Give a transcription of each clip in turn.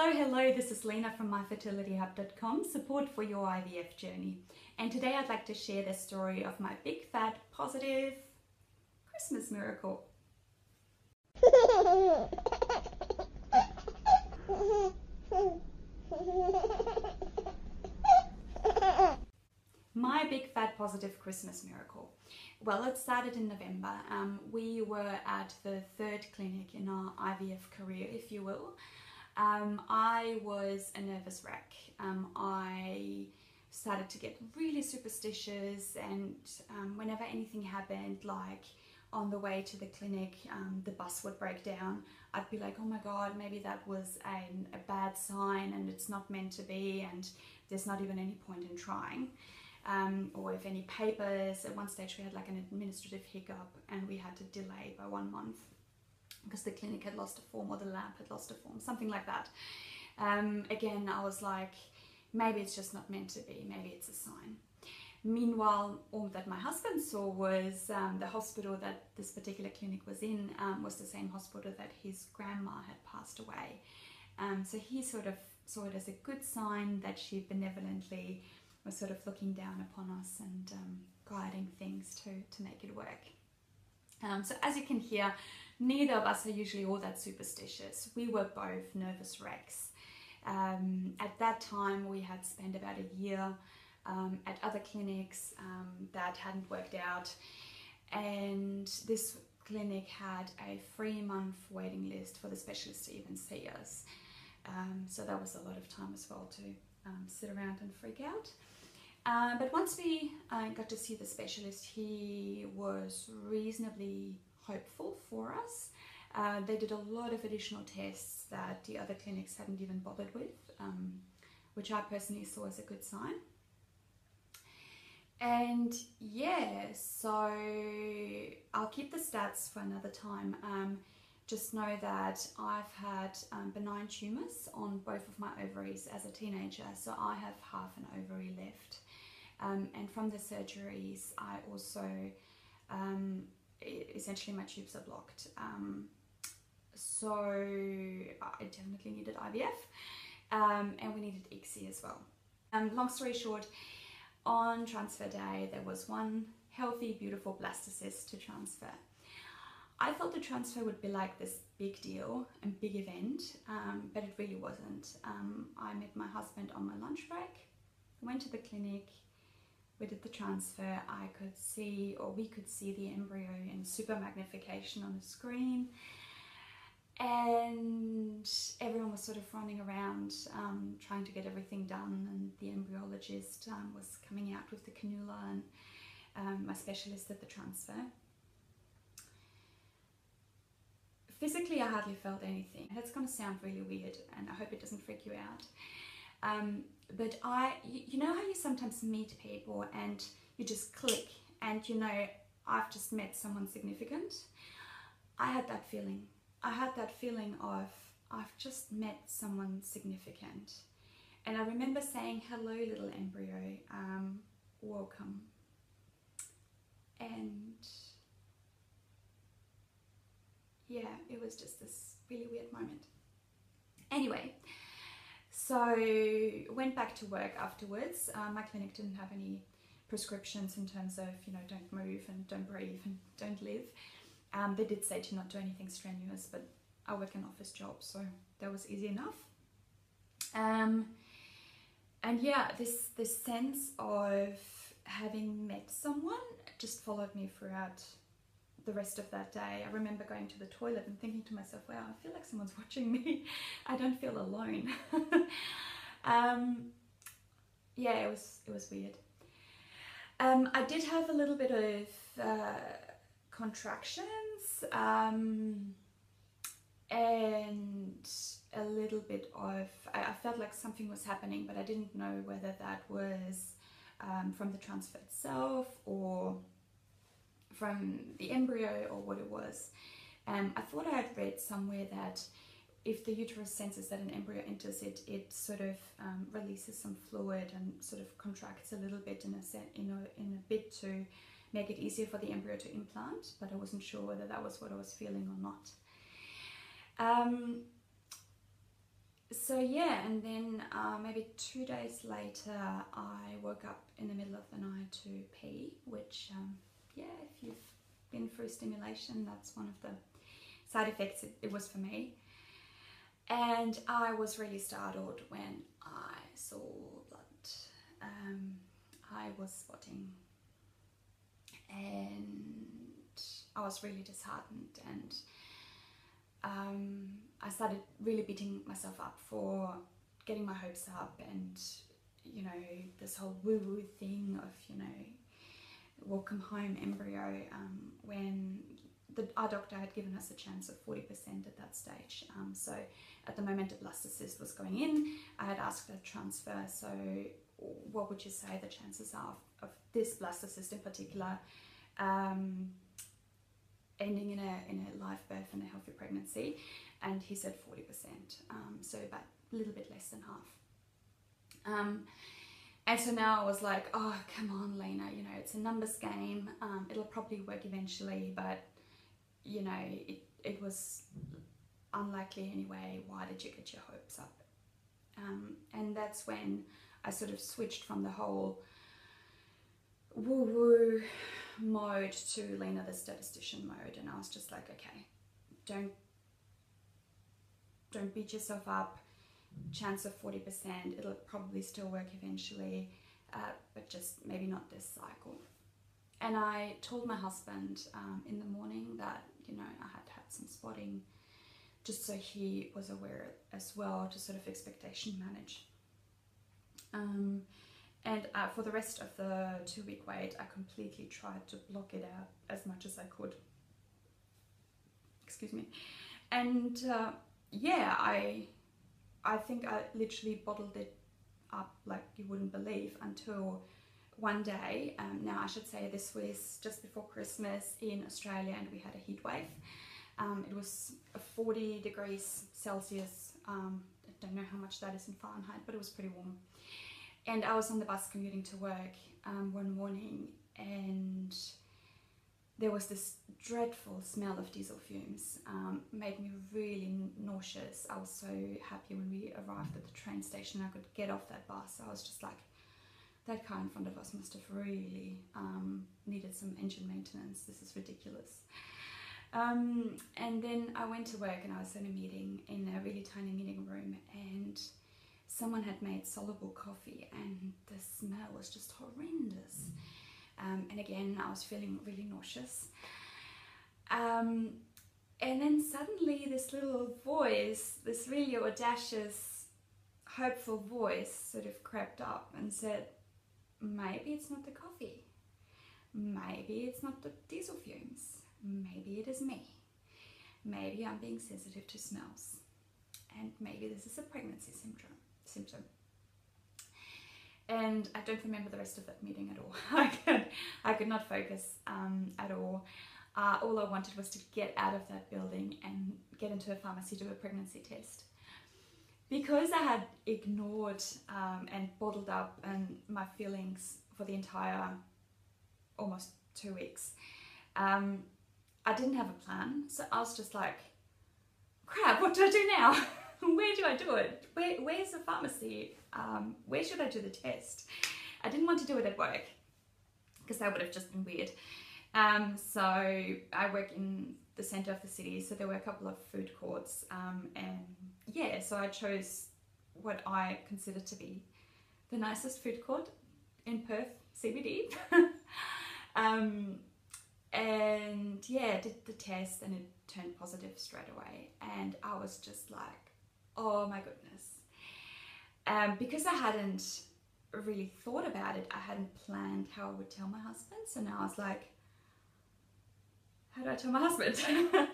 Hello, hello, this is Lena from myfertilityhub.com, support for your IVF journey. And today I'd like to share the story of my big, fat, positive Christmas miracle. My big, fat, positive Christmas miracle. Well, it started in November. Um, we were at the third clinic in our IVF career, if you will. Um, I was a nervous wreck. Um, I started to get really superstitious, and um, whenever anything happened, like on the way to the clinic, um, the bus would break down, I'd be like, oh my god, maybe that was a, a bad sign and it's not meant to be, and there's not even any point in trying. Um, or if any papers, at one stage we had like an administrative hiccup and we had to delay by one month because the clinic had lost a form or the lab had lost a form, something like that. Um, again, I was like, maybe it's just not meant to be, maybe it's a sign. Meanwhile, all that my husband saw was um, the hospital that this particular clinic was in um, was the same hospital that his grandma had passed away. Um, so he sort of saw it as a good sign that she benevolently was sort of looking down upon us and um, guiding things to, to make it work. Um, so as you can hear, neither of us are usually all that superstitious. We were both nervous wrecks. Um, at that time, we had spent about a year um, at other clinics um, that hadn't worked out. And this clinic had a three month waiting list for the specialist to even see us. Um, so that was a lot of time as well to um, sit around and freak out. Uh, but once we uh, got to see the specialist, he was reasonably hopeful for us. Uh, they did a lot of additional tests that the other clinics hadn't even bothered with, um, which I personally saw as a good sign. And yeah, so I'll keep the stats for another time. Um, just know that I've had um, benign tumours on both of my ovaries as a teenager, so I have half an ovary left. Um, and from the surgeries, I also, um, essentially my tubes are blocked. Um, so I definitely needed IVF um, and we needed ICSI as well. Um, long story short, on transfer day, there was one healthy, beautiful blastocyst to transfer. I thought the transfer would be like this big deal and big event, um, but it really wasn't. Um, I met my husband on my lunch break, went to the clinic, we did the transfer. I could see, or we could see the embryo in super magnification on the screen and everyone was sort of running around um, trying to get everything done and the embryologist um, was coming out with the cannula and um, my specialist at the transfer. Physically, I hardly felt anything. That's going to sound really weird and I hope it doesn't freak you out. Um, but I, you, know how you sometimes meet people and you just click and you know, I've just met someone significant? I had that feeling I had that feeling of I've just met someone significant. And I remember saying, hello, little embryo, um, welcome. And yeah, it was just this really weird moment. Anyway, so went back to work afterwards. Uh, my clinic didn't have any prescriptions in terms of, you know, don't move and don't breathe and don't live. Um, they did say to not do anything strenuous, but I work an office job, so that was easy enough. Um, and yeah, this this sense of having met someone just followed me throughout the rest of that day. I remember going to the toilet and thinking to myself, wow, I feel like someone's watching me. I don't feel alone. um, yeah, it was it was weird. Um, I did have a little bit of uh, contractions um, and a little bit of, I, I, felt like something was happening, but I didn't know whether that was um, from the transfer itself or from the embryo or what it was. Um, I thought I had read somewhere that if the uterus senses that an embryo enters it, it sort of um, releases some fluid and sort of contracts a little bit in a set, in a, in a bit to make it easier for the embryo to implant, but I wasn't sure whether that was what I was feeling or not. Um, so yeah, and then uh, maybe two days later, I woke up in the middle of the night to pee, which um, yeah, if you've been through stimulation, that's one of the side effects it, it was for me. And I was really startled when I saw blood. Um, I was spotting, and I was really disheartened and um, I started really beating myself up for getting my hopes up and you know this whole woo woo thing of you know welcome home embryo um, when the, our doctor had given us a chance of 40% at that stage. Um, so at the moment a blastocyst was going in, I had asked for transfer. So what would you say the chances are of, of this blastocyst in particular um, ending in a, in a live birth and a healthy pregnancy, and he said 40%, um, so about a little bit less than half. And so now I was like, oh, come on, Lena, you know, it's a numbers game. Um, it'll probably work eventually, but, you know, it, it was unlikely anyway. Why did you get your hopes up? Um, and that's when I sort of switched from the whole woo woo mode to Lena the statistician mode and I was just like okay don't don't beat yourself up chance of 40% it'll probably still work eventually uh, but just maybe not this cycle and I told my husband um, in the morning that you know I had had some spotting just so he was aware as well to sort of expectation manage um, and uh, for the rest of the two week wait, I completely tried to block it out as much as I could. Excuse me. And uh, yeah, I, I think I literally bottled it up like you wouldn't believe until one day. Um, now, I should say this was just before Christmas in Australia, and we had a heat wave. Um, it was 40 degrees Celsius. Um, I don't know how much that is in Fahrenheit, but it was pretty warm and I was on the bus commuting to work um, one morning and there was this dreadful smell of diesel fumes um, made me really nauseous. I was so happy when we arrived at the train station. I could get off that bus. I was just like that car in front of us must have really um, needed some engine maintenance. This is ridiculous. Um, and then i went to work and i was in a meeting in a really tiny meeting room and someone had made soluble coffee and the smell was just horrendous. Um, and again, I was feeling really nauseous. Um, and then suddenly, this little voice, this really audacious, hopeful voice, sort of crept up and said, Maybe it's not the coffee. Maybe it's not the diesel fumes. Maybe it is me. Maybe I'm being sensitive to smells. And maybe this is a pregnancy syndrome symptom. And I don't remember the rest of that meeting at all. I could, I could not focus um, at all. Uh, all I wanted was to get out of that building and get into a pharmacy to do a pregnancy test. Because I had ignored um, and bottled up and my feelings for the entire almost two weeks, um, I didn't have a plan. So I was just like, crap, what do I do now? where do I do it? Where, where's the pharmacy? Um, where should I do the test? I didn't want to do it at work because that would have just been weird. Um, so I work in the center of the city, so there were a couple of food courts, um, and yeah, so I chose what I consider to be the nicest food court in Perth CBD. um, and yeah, did the test and it turned positive straight away, and I was just like, oh my goodness. Um, because I hadn't really thought about it, I hadn't planned how I would tell my husband. So now I was like, how do I tell my husband?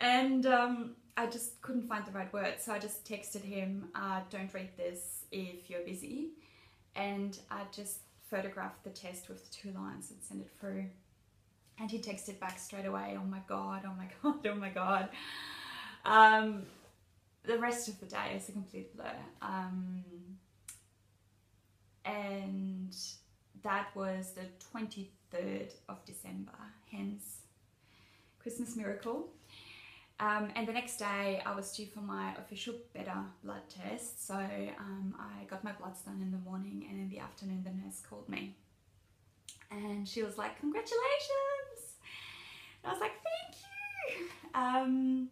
and um, I just couldn't find the right words. So I just texted him, uh, don't read this if you're busy. And I just photographed the test with two lines and sent it through. And he texted back straight away, oh my God, oh my God, oh my God. Um, the rest of the day is a complete blur. Um, and that was the 23rd of December, hence Christmas Miracle. Um, and the next day, I was due for my official beta blood test. So um, I got my bloods done in the morning, and in the afternoon, the nurse called me. And she was like, Congratulations! And I was like, Thank you! Um,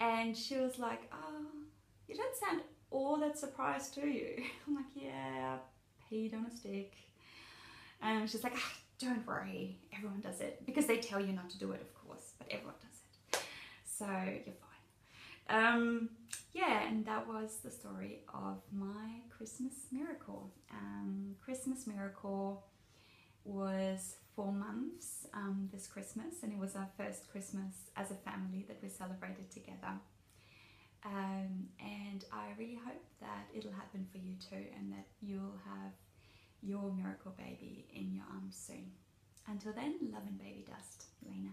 and she was like, Oh, you don't sound all that surprised, do you? I'm like, Yeah, I peed on a stick. And she's like, ah, Don't worry, everyone does it. Because they tell you not to do it, of course, but everyone does it. so you're fine. Um, yeah, and that was the story of my Christmas miracle. Um, Christmas miracle was four months um, this Christmas, and it was our first Christmas as a family that we celebrated together. Um, and I really hope that it'll happen for you too, and that you'll have your miracle baby in your arms soon. Until then, love and baby dust, Lena.